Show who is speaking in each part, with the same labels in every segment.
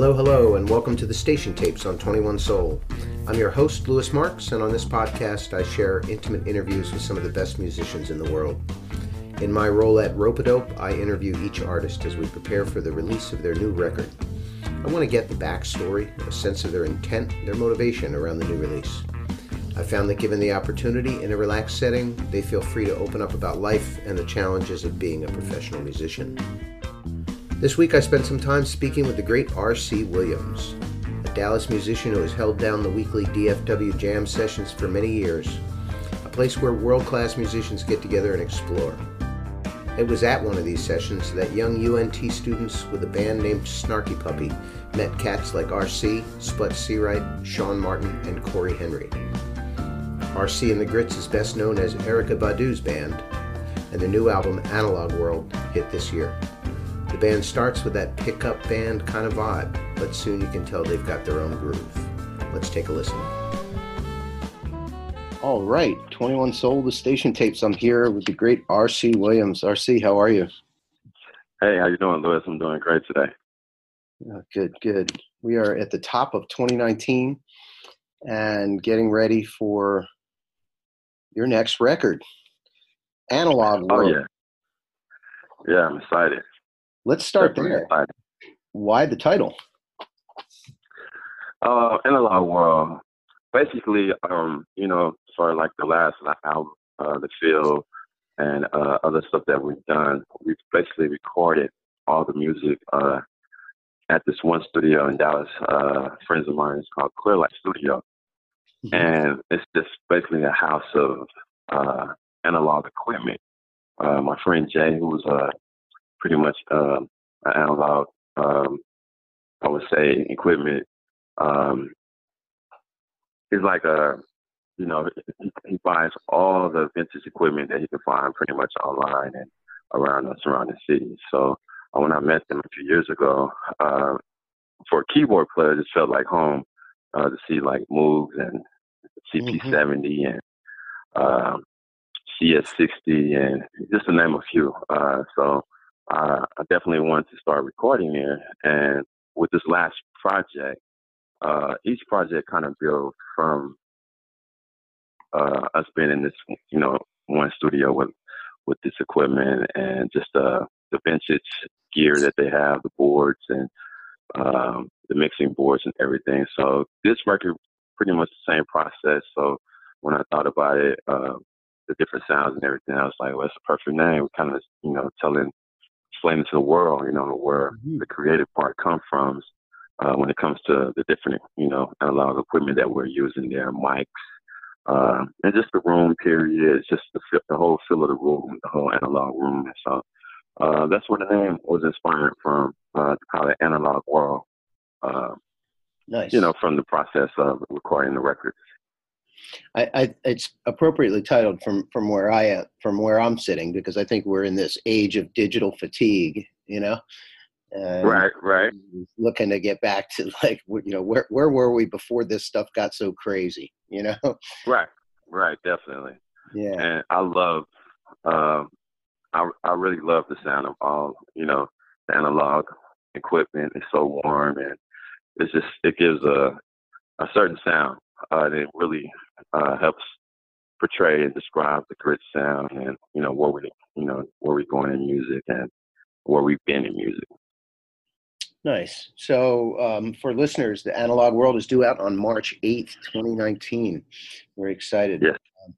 Speaker 1: Hello, hello, and welcome to the Station Tapes on 21 Soul. I'm your host, Louis Marks, and on this podcast, I share intimate interviews with some of the best musicians in the world. In my role at Rope-A-Dope, I interview each artist as we prepare for the release of their new record. I want to get the backstory, a sense of their intent, their motivation around the new release. I found that given the opportunity in a relaxed setting, they feel free to open up about life and the challenges of being a professional musician. This week I spent some time speaking with the great R.C. Williams, a Dallas musician who has held down the weekly DFW jam sessions for many years, a place where world class musicians get together and explore. It was at one of these sessions that young UNT students with a band named Snarky Puppy met cats like RC, Spud Seawright, Sean Martin, and Cory Henry. RC and the Grits is best known as Erykah Badu's band, and the new album Analog World hit this year. The band starts with that pickup band kind of vibe, but soon you can tell they've got their own groove. Let's take a listen. All right, 21 Soul, the station tapes. I'm here with the great RC Williams. RC, how are you?
Speaker 2: Hey, how you doing, Louis? I'm doing great today.
Speaker 1: Oh, good, good. We are at the top of 2019 and getting ready for your next record, Analog oh,
Speaker 2: World. Oh yeah, yeah, I'm excited.
Speaker 1: Let's start there. Why the title?
Speaker 2: Uh, Analog World. Basically, um, you know, for like the last album, uh, the feel and uh, other stuff that we've done, we've basically recorded all the music uh, at this one studio in Dallas. Uh, friends of mine, it's called Clearlight Studio, mm-hmm. and it's just basically a house of uh, analog equipment. Uh, my friend Jay, who was a pretty much um, analog, um, I would say, equipment. Um, he's like a, you know, he, he buys all the vintage equipment that he can find pretty much online and around the surrounding cities. So uh, when I met them a few years ago, uh, for a keyboard player, it just felt like home uh, to see like Moogs and CP70 mm-hmm. and um, CS60 and just to name a few. Uh, so uh, I definitely wanted to start recording there. And with this last project, uh, each project kind of built from uh, us being in this, you know, one studio with with this equipment and just uh, the vintage gear that they have, the boards and um, the mixing boards and everything. So this record pretty much the same process. So when I thought about it, uh, the different sounds and everything, I was like, well, a perfect name. Kind of, you know, telling explaining to the world, you know, where mm-hmm. the creative part comes from uh, when it comes to the different, you know, analog equipment that we're using there, mics, uh, and just the room period, just the, the whole feel of the room, the whole analog room. And so uh, that's where the name was inspired from, uh, to call it Analog World. Uh,
Speaker 1: nice.
Speaker 2: You know, from the process of recording the records.
Speaker 1: I, I, it's appropriately titled from from where I am, from where I'm sitting because I think we're in this age of digital fatigue. You know,
Speaker 2: right, right.
Speaker 1: Looking to get back to like you know where where were we before this stuff got so crazy? You know.
Speaker 2: Right, right, definitely.
Speaker 1: Yeah.
Speaker 2: And I love, um, I I really love the sound of all you know the analog equipment. It's so warm and it's just it gives a a certain sound uh, and it really uh, helps portray and describe the grit sound and you know where we you know where we're going in music and where we've been in music.
Speaker 1: Nice. So um, for listeners, the Analog World is due out on March eighth, twenty nineteen. We're excited.
Speaker 2: Yes.
Speaker 1: Um,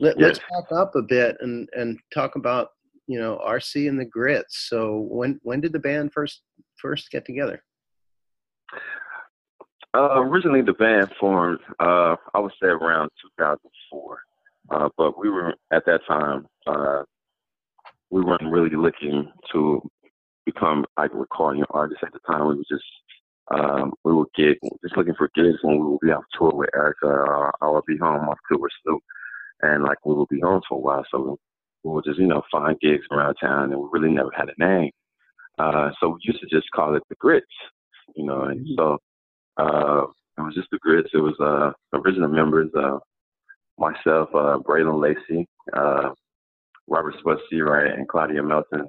Speaker 1: let, us back up a bit and and talk about you know RC and the Grits. So when when did the band first first get together?
Speaker 2: Uh, originally, the band formed, uh, I would say around 2004. Uh, but we were, at that time, uh, we weren't really looking to become like recording artists at the time. We were just, um, we would get, just looking for gigs when we would be off tour with Erykah. or I would be home off tour with Snoop. And like we would be home for a while. So we would just, you know, find gigs around town and we really never had a name. Uh, so we used to just call it the Grits, you know, and mm-hmm. so uh, it was just the grits. It was uh, original members, uh, myself, uh, Braylon Lacey, uh, Robert Seawright, and Claudia Melton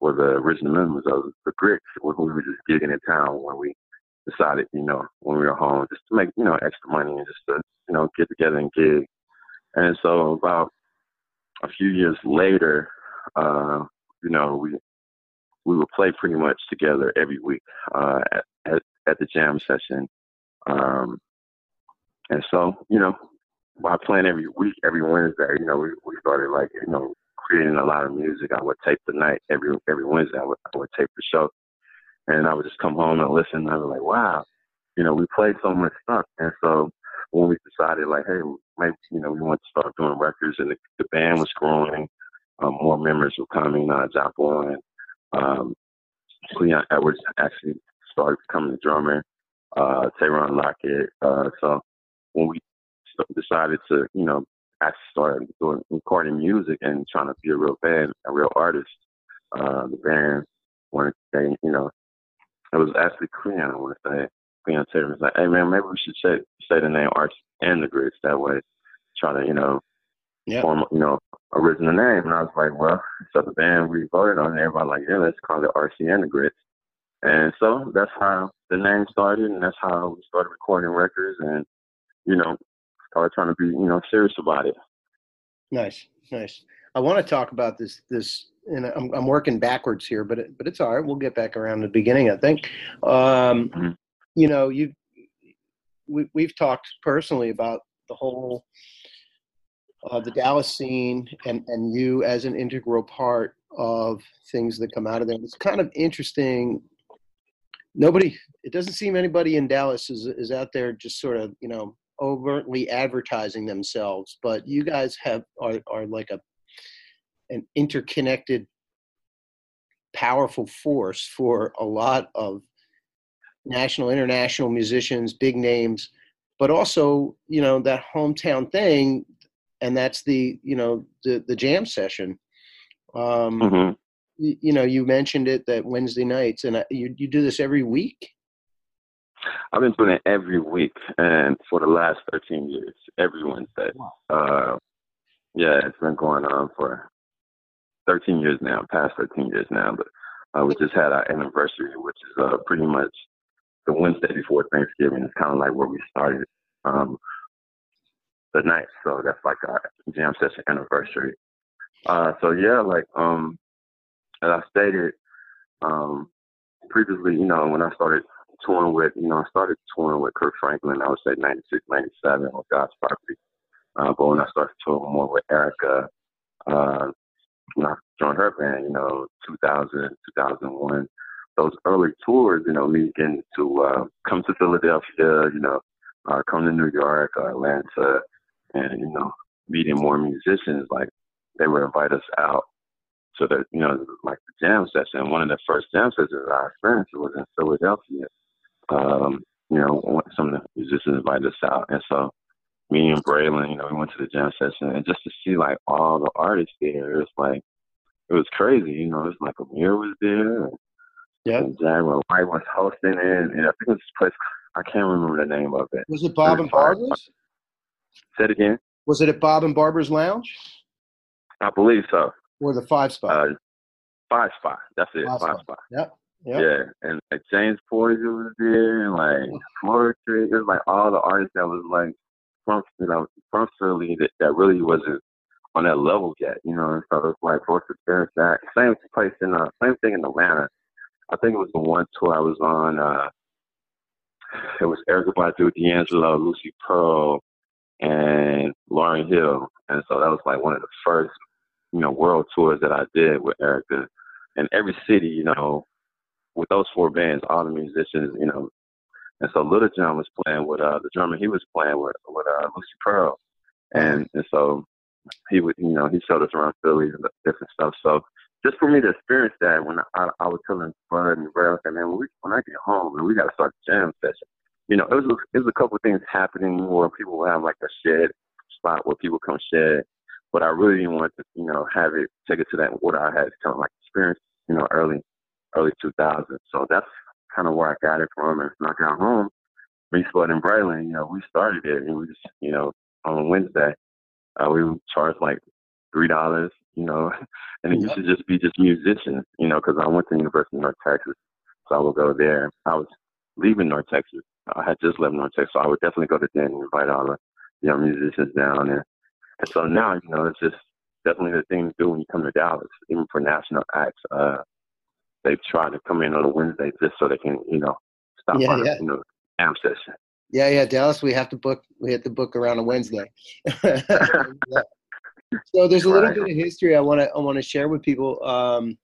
Speaker 2: were the original members of the grits. We were just gigging in town when we decided, you know, when we were home, just to make, you know, extra money and just to, you know, get together and gig. And so about a few years later, uh, you know, we we would play pretty much together every week uh, at, at, at the jam session. Um, and so, you know, by playing every week, every Wednesday, you know, we, we started like, you know, creating a lot of music. I would tape the night every every Wednesday. I would, I would tape the show, and I would just come home and listen. And I was like, wow, you know, we played so much stuff. And so when we decided, like, hey, maybe you know, we want to start doing records, and the, the band was growing, um, more members were coming. Uh, Japo and um, Cleon Edwards actually started becoming the drummer. Uh, Tayron Lockett. Uh, so when we decided to, you know, actually start doing recording music and trying to be a real band, a real artist, uh, the band wanted to, you know, it was actually Cleon, I want to say. Cleon Taylor was like, hey man, maybe we should say, say the name Arts and the Grits that way. Try to, you know,
Speaker 1: yep.
Speaker 2: form, you know, original name. And I was like, well, so the band we voted on, everybody like, yeah, let's call it RC and the Grits. And so that's how the name started, and that's how we started recording records, and you know, started trying to be, you know, serious about it.
Speaker 1: Nice, nice. I want to talk about this, this, and I'm, I'm working backwards here, but it, but it's all right. We'll get back around to the beginning. I think, um, mm-hmm. you know, you, we, we've talked personally about the whole, uh, the Dallas scene, and and you as an integral part of things that come out of there. It's kind of interesting nobody it doesn't seem anybody in dallas is, is out there just sort of you know overtly advertising themselves but you guys have are, are like a an interconnected powerful force for a lot of national international musicians big names but also you know that hometown thing and that's the you know the the jam session. Um, mm-hmm you know, you mentioned it that Wednesday nights, and you you do this every week.
Speaker 2: I've been doing it every week, and for the last 13 years, every Wednesday. Wow. Uh, yeah, it's been going on for 13 years now, past 13 years now. But uh, we just had our anniversary, which is uh, pretty much the Wednesday before Thanksgiving. It's kind of like where we started um, the night, so that's like our jam session anniversary. Uh, so yeah, like um, as I stated um, previously, you know, when I started touring with, you know, I started touring with Kirk Franklin, I would say 96, 97 on God's property. Uh, but when I started touring more with Erykah, uh, when I joined her band, you know, 2000, 2001, those early tours, you know, me getting to uh, come to Philadelphia, you know, uh, come to New York, uh, Atlanta, and, you know, meeting more musicians, like they would invite us out so that you know, like the jam session. One of the first jam sessions I experienced was in Philadelphia. Um, you know, some of the musicians invited us out, and so me and Braylon, you know, we went to the jam session, and just to see like all the artists there, it was like it was crazy. You know, it's like Ahmir was there, and,
Speaker 1: yeah,
Speaker 2: and Jaguar Wright was hosting it, and I think it was this place. I can't remember the name of it.
Speaker 1: Was it Bob and Barbara's?
Speaker 2: Say it again.
Speaker 1: Was it at Bob and Barbara's Lounge?
Speaker 2: I believe so.
Speaker 1: Or the five spot. Uh,
Speaker 2: five spot. That's it. Five,
Speaker 1: five
Speaker 2: spot. spot.
Speaker 1: Yep. Yep.
Speaker 2: Yeah, and like James Poyser was there, and like Poetry. It was like all the artists that was like from you know from Philly that, that really wasn't on that level yet, you know. And so it was like for experience that same place in uh same thing in Atlanta. I think it was the one tour I was on. uh It was Erykah Badu, D'Angelo, Lucy Pearl, and Lauryn Hill, and so that was like one of the first you know, world tours that I did with Erykah. And every city, you know, with those four bands, all the musicians, you know, and so Little John was playing with uh the drummer he was playing with with uh Lucy Pearl. And and so he would you know, he showed us around Philly and different stuff. So just for me to experience that when I, I was telling Bud and Brad, like, man, when, we, when I get home and we got to start jam session, you know, it was, it was a couple of things happening where people would have like a shed spot where people come shed but I really didn't want to, you know, have it take it to that what I had kind of like experience, you know, early early 2000s. So that's kind of where I got it from. And when I got home, me, Spud, and Braylon, you know, we started it, and we just, you know, on Wednesday, uh, we charged like three dollars, you know, and it used to just be just musicians, you know, because I went to the University of North Texas, so I would go there. I was leaving North Texas. I had just left North Texas, so I would definitely go to Den and invite all the young musicians down. And, and so now, you know, it's just definitely the thing to do when you come to Dallas, even for national acts. Uh, they've tried to come in on a Wednesday just so they can, you know, stop
Speaker 1: Yeah,
Speaker 2: on
Speaker 1: yeah.
Speaker 2: you know, am session.
Speaker 1: Yeah, yeah, Dallas. We have to book. We have to book around a Wednesday. so there's a little
Speaker 2: Right.
Speaker 1: bit of history I want to I want to share with people, um,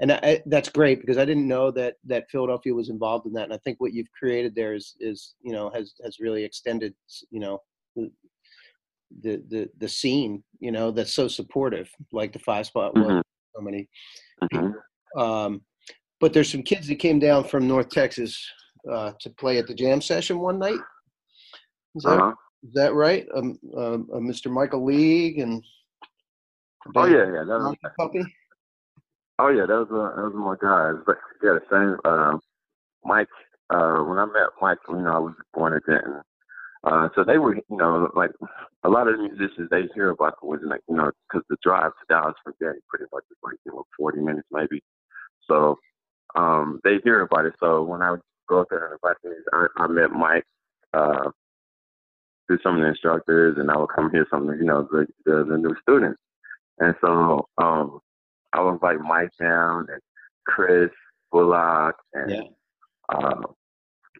Speaker 1: and I, that's great because I didn't know that that Philadelphia was involved in that, and I think what you've created there is is you know has has really extended you know the the the, scene you know that's so supportive, like the five spot was.
Speaker 2: Mhm.
Speaker 1: So many
Speaker 2: Mhm.
Speaker 1: um, but there's some kids that came down from North Texas uh, to play at the jam session one night. Is that,
Speaker 2: Uh-huh.
Speaker 1: is that right? Um, um, uh, Mr. Michael League and
Speaker 2: Oh yeah, yeah. That was,
Speaker 1: Puppy.
Speaker 2: oh yeah, that was uh, that was my guys. But yeah, the same. Um, Mike. Uh, when I met Mike, you know, I was born in Denton. Uh, so they were, you know, like a lot of the musicians, they hear about the Wednesday night, you know, because the drive to Dallas from Denton pretty much is like, you know, 40 minutes maybe. So um, they hear about it. So when I would go up there and invite them, I, I met Mike uh, through some of the instructors, and I would come hear some of, the you know, the, the, the new students. And so um, I would invite Mike down and Chris Bullock and
Speaker 1: Yeah.
Speaker 2: uh,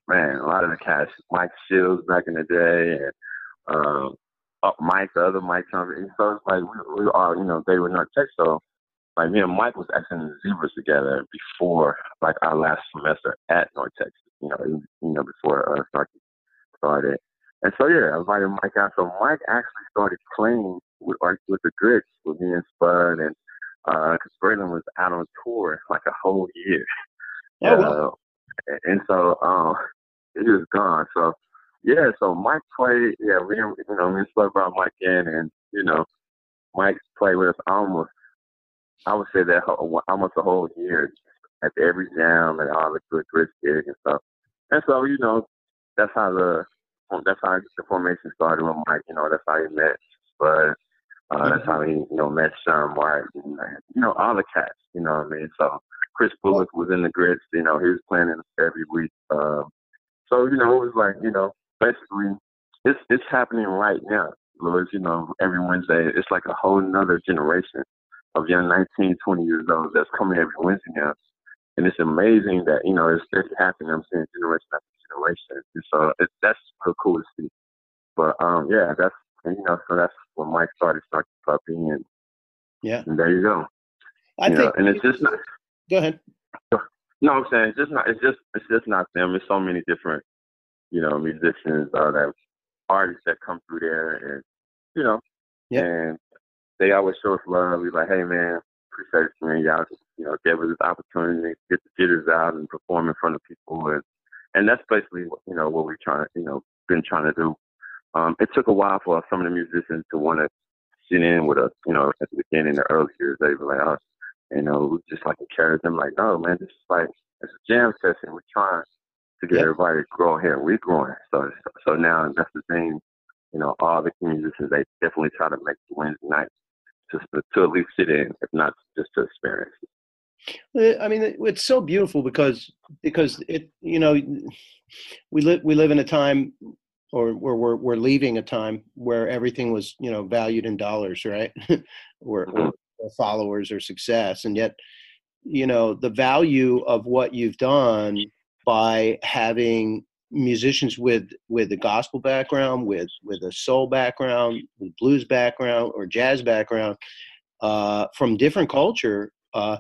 Speaker 2: man, a lot of the cats, Mike Shields back in the day, and um, uh, Mike, the other Mike, and so it's like we, we are, you know, they were not tech, so like me and Mike was acting in the Zebras together before like our last semester at North Texas, you know, you know, before uh, Snarky started. And so yeah, I invited Mike out. So Mike actually started playing with with the Grits with me and Spud and uh 'cause Braylon was out on tour like a whole year.
Speaker 1: Oh, wow.
Speaker 2: Uh, and so um he was gone. So yeah, so Mike played yeah, we you know, and Spud brought Mike in and, you know, Mike played with us almost I would say that almost a whole year at every jam and all the good Grits gig and stuff. And so, you know, that's how the that's how the formation started with Mike. You know, that's how he met Spud. Uh, That's how he, you know, met Sean Martin. You know, all the cats. You know what I mean? So Chris Bullock was in the grits. You know, he was playing in every week. Uh, so you know, it was like you know, basically, it's it's happening right now. Louis, you know, every Wednesday, it's like a whole nother generation of young 19, 20 years old that's coming every Wednesday now. And it's amazing that, you know, it's, it's happening. I'm seeing generation after generation. And so it, that's real cool to see. But um, yeah, that's, and, you know, so that's when Mike started Snarky Puppy. And,
Speaker 1: Yeah.
Speaker 2: and there you go.
Speaker 1: I
Speaker 2: you
Speaker 1: think.
Speaker 2: know, and it's just not,
Speaker 1: go ahead.
Speaker 2: No, I'm saying it's just not. It's just it's just not them. It's so many different, you know, musicians or that artists that come through there, and you know,
Speaker 1: Yeah.
Speaker 2: and they always show us love. We like, hey man, appreciate it, man. Y'all, you know, gave us this opportunity to get the jitters out and perform in front of people, and and that's basically what you know what we're trying to, you know, been trying to do. Um, it took a while for some of the musicians to want to sit in with us, you know, at the beginning, the early years. They were like, oh, you know, we just like encourage them, like, no, man, this is like it's a jam session. We're trying to get
Speaker 1: Yeah.
Speaker 2: everybody to grow here. We're growing. So so now that's the thing. You know, all the musicians they definitely try to make the Wednesday night just to, to at least sit in, if not just to experience. it.
Speaker 1: I mean, it's so beautiful because because it you know we live we live in a time or where we're we're leaving a time where everything was you know valued in dollars, right? or, or, or followers or success, and yet you know the value of what you've done by having musicians with with a gospel background, with with a soul background, with blues background or jazz background, uh, from different culture. Uh,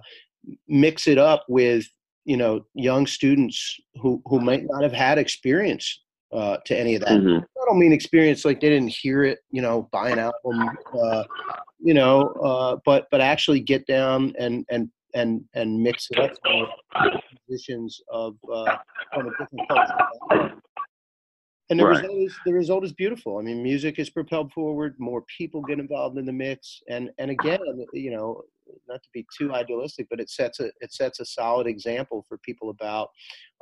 Speaker 1: mix it up with you know young students who who might not have had experience uh, to any of that.
Speaker 2: Mhm.
Speaker 1: I don't mean experience like they didn't hear it, you know, buy an album, uh, you know, uh, but but actually get down and and and and mix it up with musicians of uh, from a different culture. And the
Speaker 2: Right.
Speaker 1: result is the result is beautiful. I mean, music is propelled forward. More people get involved in the mix, and and again, you know, not to be too idealistic, but it sets a it sets a solid example for people about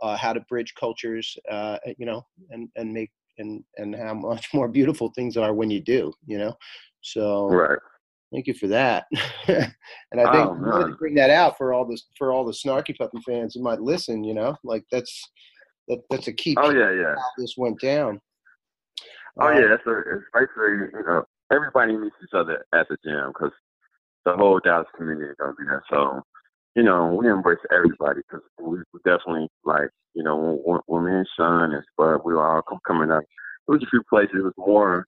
Speaker 1: uh, how to bridge cultures, uh, you know, and and make and and how much more beautiful things are when you do, you know. So
Speaker 2: Right.
Speaker 1: Thank you for that. and I think
Speaker 2: Oh,
Speaker 1: I wanted to bring that out for all the for all the snarky puppy fans who might listen. You know, like that's That, that's a key.
Speaker 2: Oh yeah, yeah.
Speaker 1: How this went down.
Speaker 2: Oh yeah, that's a, it's basically you know everybody meets each other at the gym because the whole Dallas community is gonna be there. So you know we embrace everybody because we, definitely like you know when, when me and Sean and Spud we were all coming up. It was a few places. It was more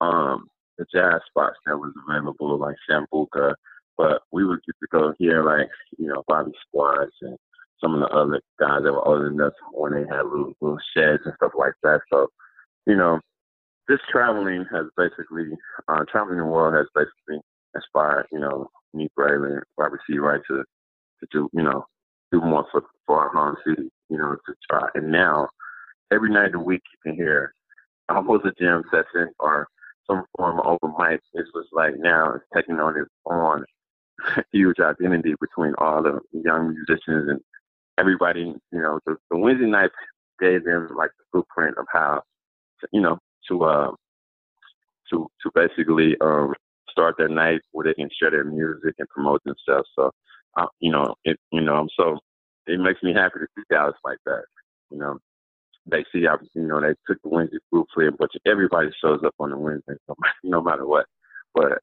Speaker 2: um the jazz spots that was available like Sambuca, but we would get to go here like you know Bobby Squads and some of the other guys that were older than us when they had little little sheds and stuff like that. So you know this traveling has basically, uh, traveling the world has basically inspired, you know, me, Braylon, Robert Seawright to, to do, you know, do more for, for our home city, you know, to try. And now, every night of the week, you can hear almost a jam session or some form of open mic. It's just like now it's taking on its own huge identity between all the young musicians and everybody, you know, the, the Wednesday nights gave them like the blueprint of how, you know, to uh, to to basically um, start their night where they can share their music and promote themselves. So, uh, you know, it you know, I'm so it makes me happy to see guys like that. You know, they see, obviously, you know, they took the Wednesday group for but everybody shows up on the Wednesday, no matter what. But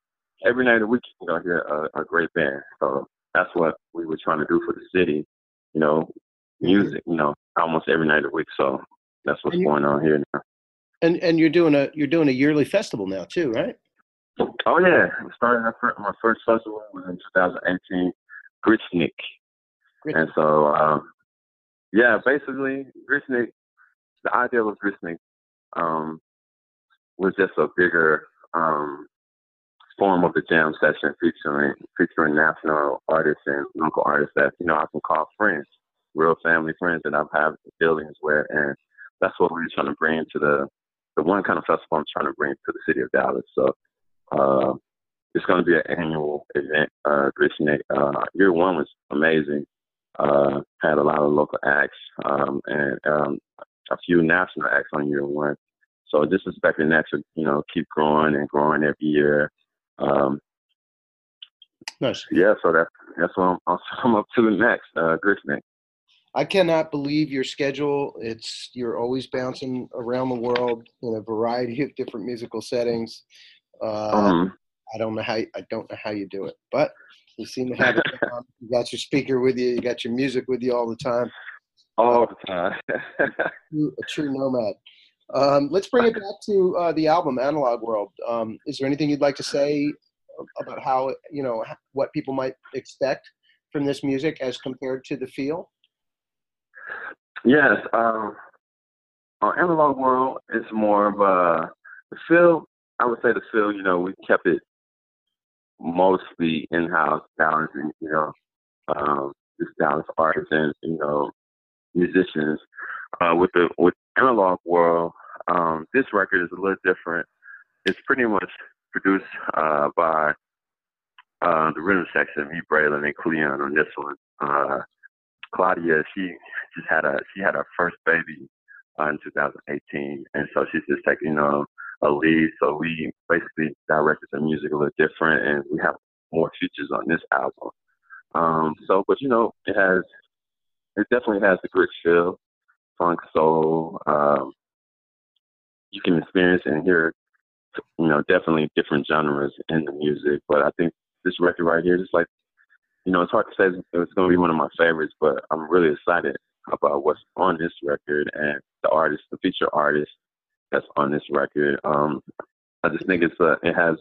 Speaker 2: every night of the week, you know, hear a, a great band. So that's what we were trying to do for the city. You know, mm-hmm. music. You know, almost every night of the week. So that's what's going on here now.
Speaker 1: And and you're doing a you're doing a yearly festival now too, right?
Speaker 2: Oh yeah, I started my first, my first festival was in 2018, Gritsnik, and so um, yeah, basically Gritsnik. The idea of Gritsnik um, was just a bigger um, form of the jam session featuring featuring national artists and local artists that you know I can call friends, real family friends that I've had dealings with, and that's what we're trying to bring to the the one kind of festival I'm trying to bring to the city of Dallas. So uh, it's going to be an annual event. Uh, Gritsnik, uh, year one was amazing. Uh, had a lot of local acts um, and um, a few national acts on year one. So just expecting that to you know keep growing and growing every year. Um,
Speaker 1: nice.
Speaker 2: Yeah, so that's that's what I'm, I'm up to next. Uh, Gritsnik.
Speaker 1: I cannot believe your schedule. It's you're always bouncing around the world in a variety of different musical settings. Uh, um, I don't know how I don't know how you do it, but you seem to have it. you got your speaker with you. You got your music with you all the time.
Speaker 2: All the time.
Speaker 1: a true nomad. Um, let's bring it back to uh, the album Analog World. Um, is there anything you'd like to say about how you know what people might expect from this music as compared to the feel?
Speaker 2: Yes, um, on Analog World, it's more of a the feel. I would say the feel. You know, we kept it mostly in-house and you know, um, just Dallas artists and you know, musicians. Uh, with the with Analog World, um, this record is a little different. It's pretty much produced uh, by uh, the rhythm section, me, Braylon, and Cleon on this one. Uh, Claudia, she just had a she had her first baby uh, in 2018, and so she's just taking you know a lead. So we basically directed the music a little different, and we have more features on this album. Um, so, but you know, it has it definitely has the grit feel, funk soul. Um, you can experience and hear, you know, definitely different genres in the music. But I think this record right here, just like you know, it's hard to say it's going to be one of my favorites, but I'm really excited about what's on this record and the artist, the feature artist that's on this record. Um, I just think it's a, it has,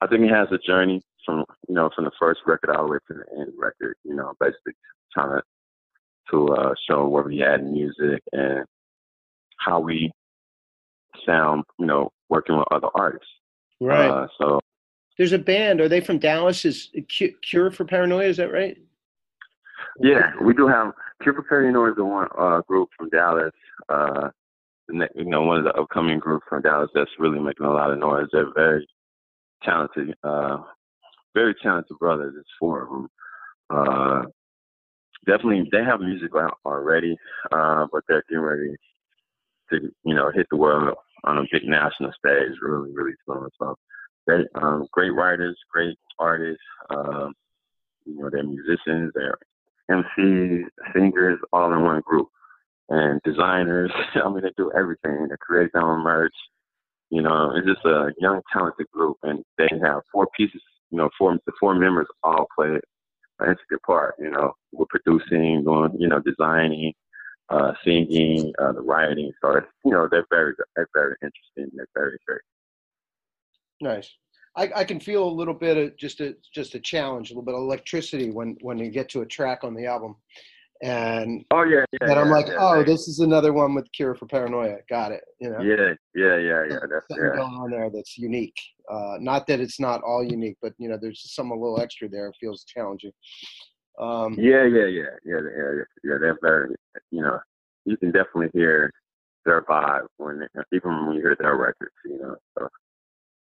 Speaker 2: I think it has a journey from, you know, from the first record all the way to the end record, you know, basically trying to, to uh, show where we at in music and how we sound, you know, working with other artists.
Speaker 1: Right.
Speaker 2: Uh, so
Speaker 1: there's a band. Are they from Dallas? Is Cure for Paranoia? Is that right?
Speaker 2: Yeah, we do have Cure for Paranoia is the one uh, group from Dallas. Uh, you know, one of the upcoming groups from Dallas that's really making a lot of noise. They're very talented, uh, very talented brothers. It's four of them. Uh, definitely, they have music out already, uh, but they're getting ready to, you know, hit the world on a big national stage really, really soon. So great, um, great writers, great artists. Um, you know, they're musicians, they're MCs, singers, all in one group. and designers. I mean, they do everything. They create their own merch. You know, it's just a young, talented group, and they have four pieces. You know, four the four members all play an intricate part. You know, with producing, doing, you know, designing, uh, singing, uh, the writing. So it's, you know, they're very, they're very interesting. They're very, very
Speaker 1: nice. I, I can feel a little bit of just a just a challenge, a little bit of electricity when when you get to a track on the album and
Speaker 2: oh yeah, yeah
Speaker 1: and I'm like,
Speaker 2: yeah,
Speaker 1: oh, this is another one with Cure for Paranoia. Got it. You know,
Speaker 2: yeah, yeah, yeah, yeah. That's
Speaker 1: something
Speaker 2: yeah.
Speaker 1: going on there that's unique. Uh, not that it's not all unique, but you know, there's some a little extra there. It feels challenging. Um,
Speaker 2: Yeah, yeah, yeah, yeah, yeah, yeah. yeah, They're very, you know, you can definitely hear their vibe when, even when you hear their records, you know. So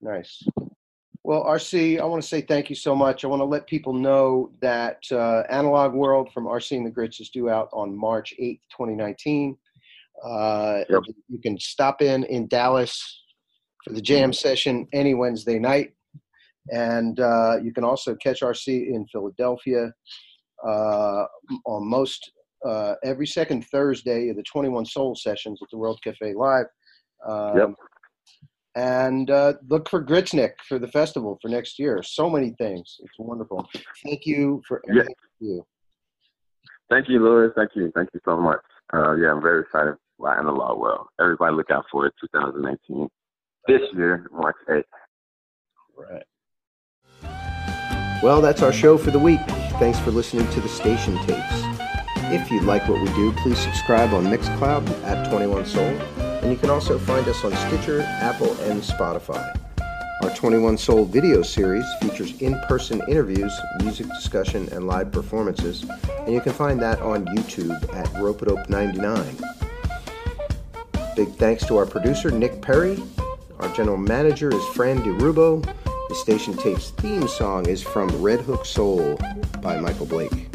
Speaker 1: Nice. Well, RC, I want to say thank you so much. I want to let people know that uh, Analog World from RC and the Grits is due out on March 8th, 2019. Uh,
Speaker 2: Yep.
Speaker 1: You can stop in in Dallas for the jam session any Wednesday night. And uh, you can also catch RC in Philadelphia uh, on most uh, every second Thursday of the 21 Soul sessions at the World Cafe Live. Um,
Speaker 2: Yep.
Speaker 1: And uh, look for Gritsnik for the festival for next year. So many things. It's wonderful. Thank you for
Speaker 2: Yeah.
Speaker 1: you
Speaker 2: thank you, Louis. Thank you, thank you so much. Uh, yeah, I'm very excited about Analog World. Everybody look out for it, 2019. This year, March 8th.
Speaker 1: Right. Well, that's our show for the week. Thanks for listening to the station tapes. If you like what we do, please subscribe on Mixcloud at 21 Soul, and you can also find us on Stitcher, Apple, and Spotify. Our 21 Soul video series features in-person interviews, music discussion, and live performances, and you can find that on YouTube at Ropedope99. Big thanks to our producer, Nick Perry. Our general manager is Fran DeRubo. The station tape's theme song is from Red Hook Soul by Michael Blake.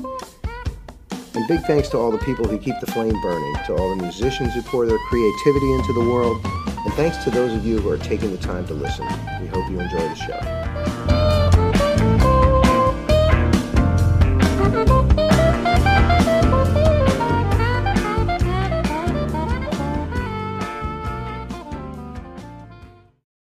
Speaker 1: And big thanks to all the people who keep the flame burning, to all the musicians who pour their creativity into the world, and thanks to those of you who are taking the time to listen. We hope you enjoy the show.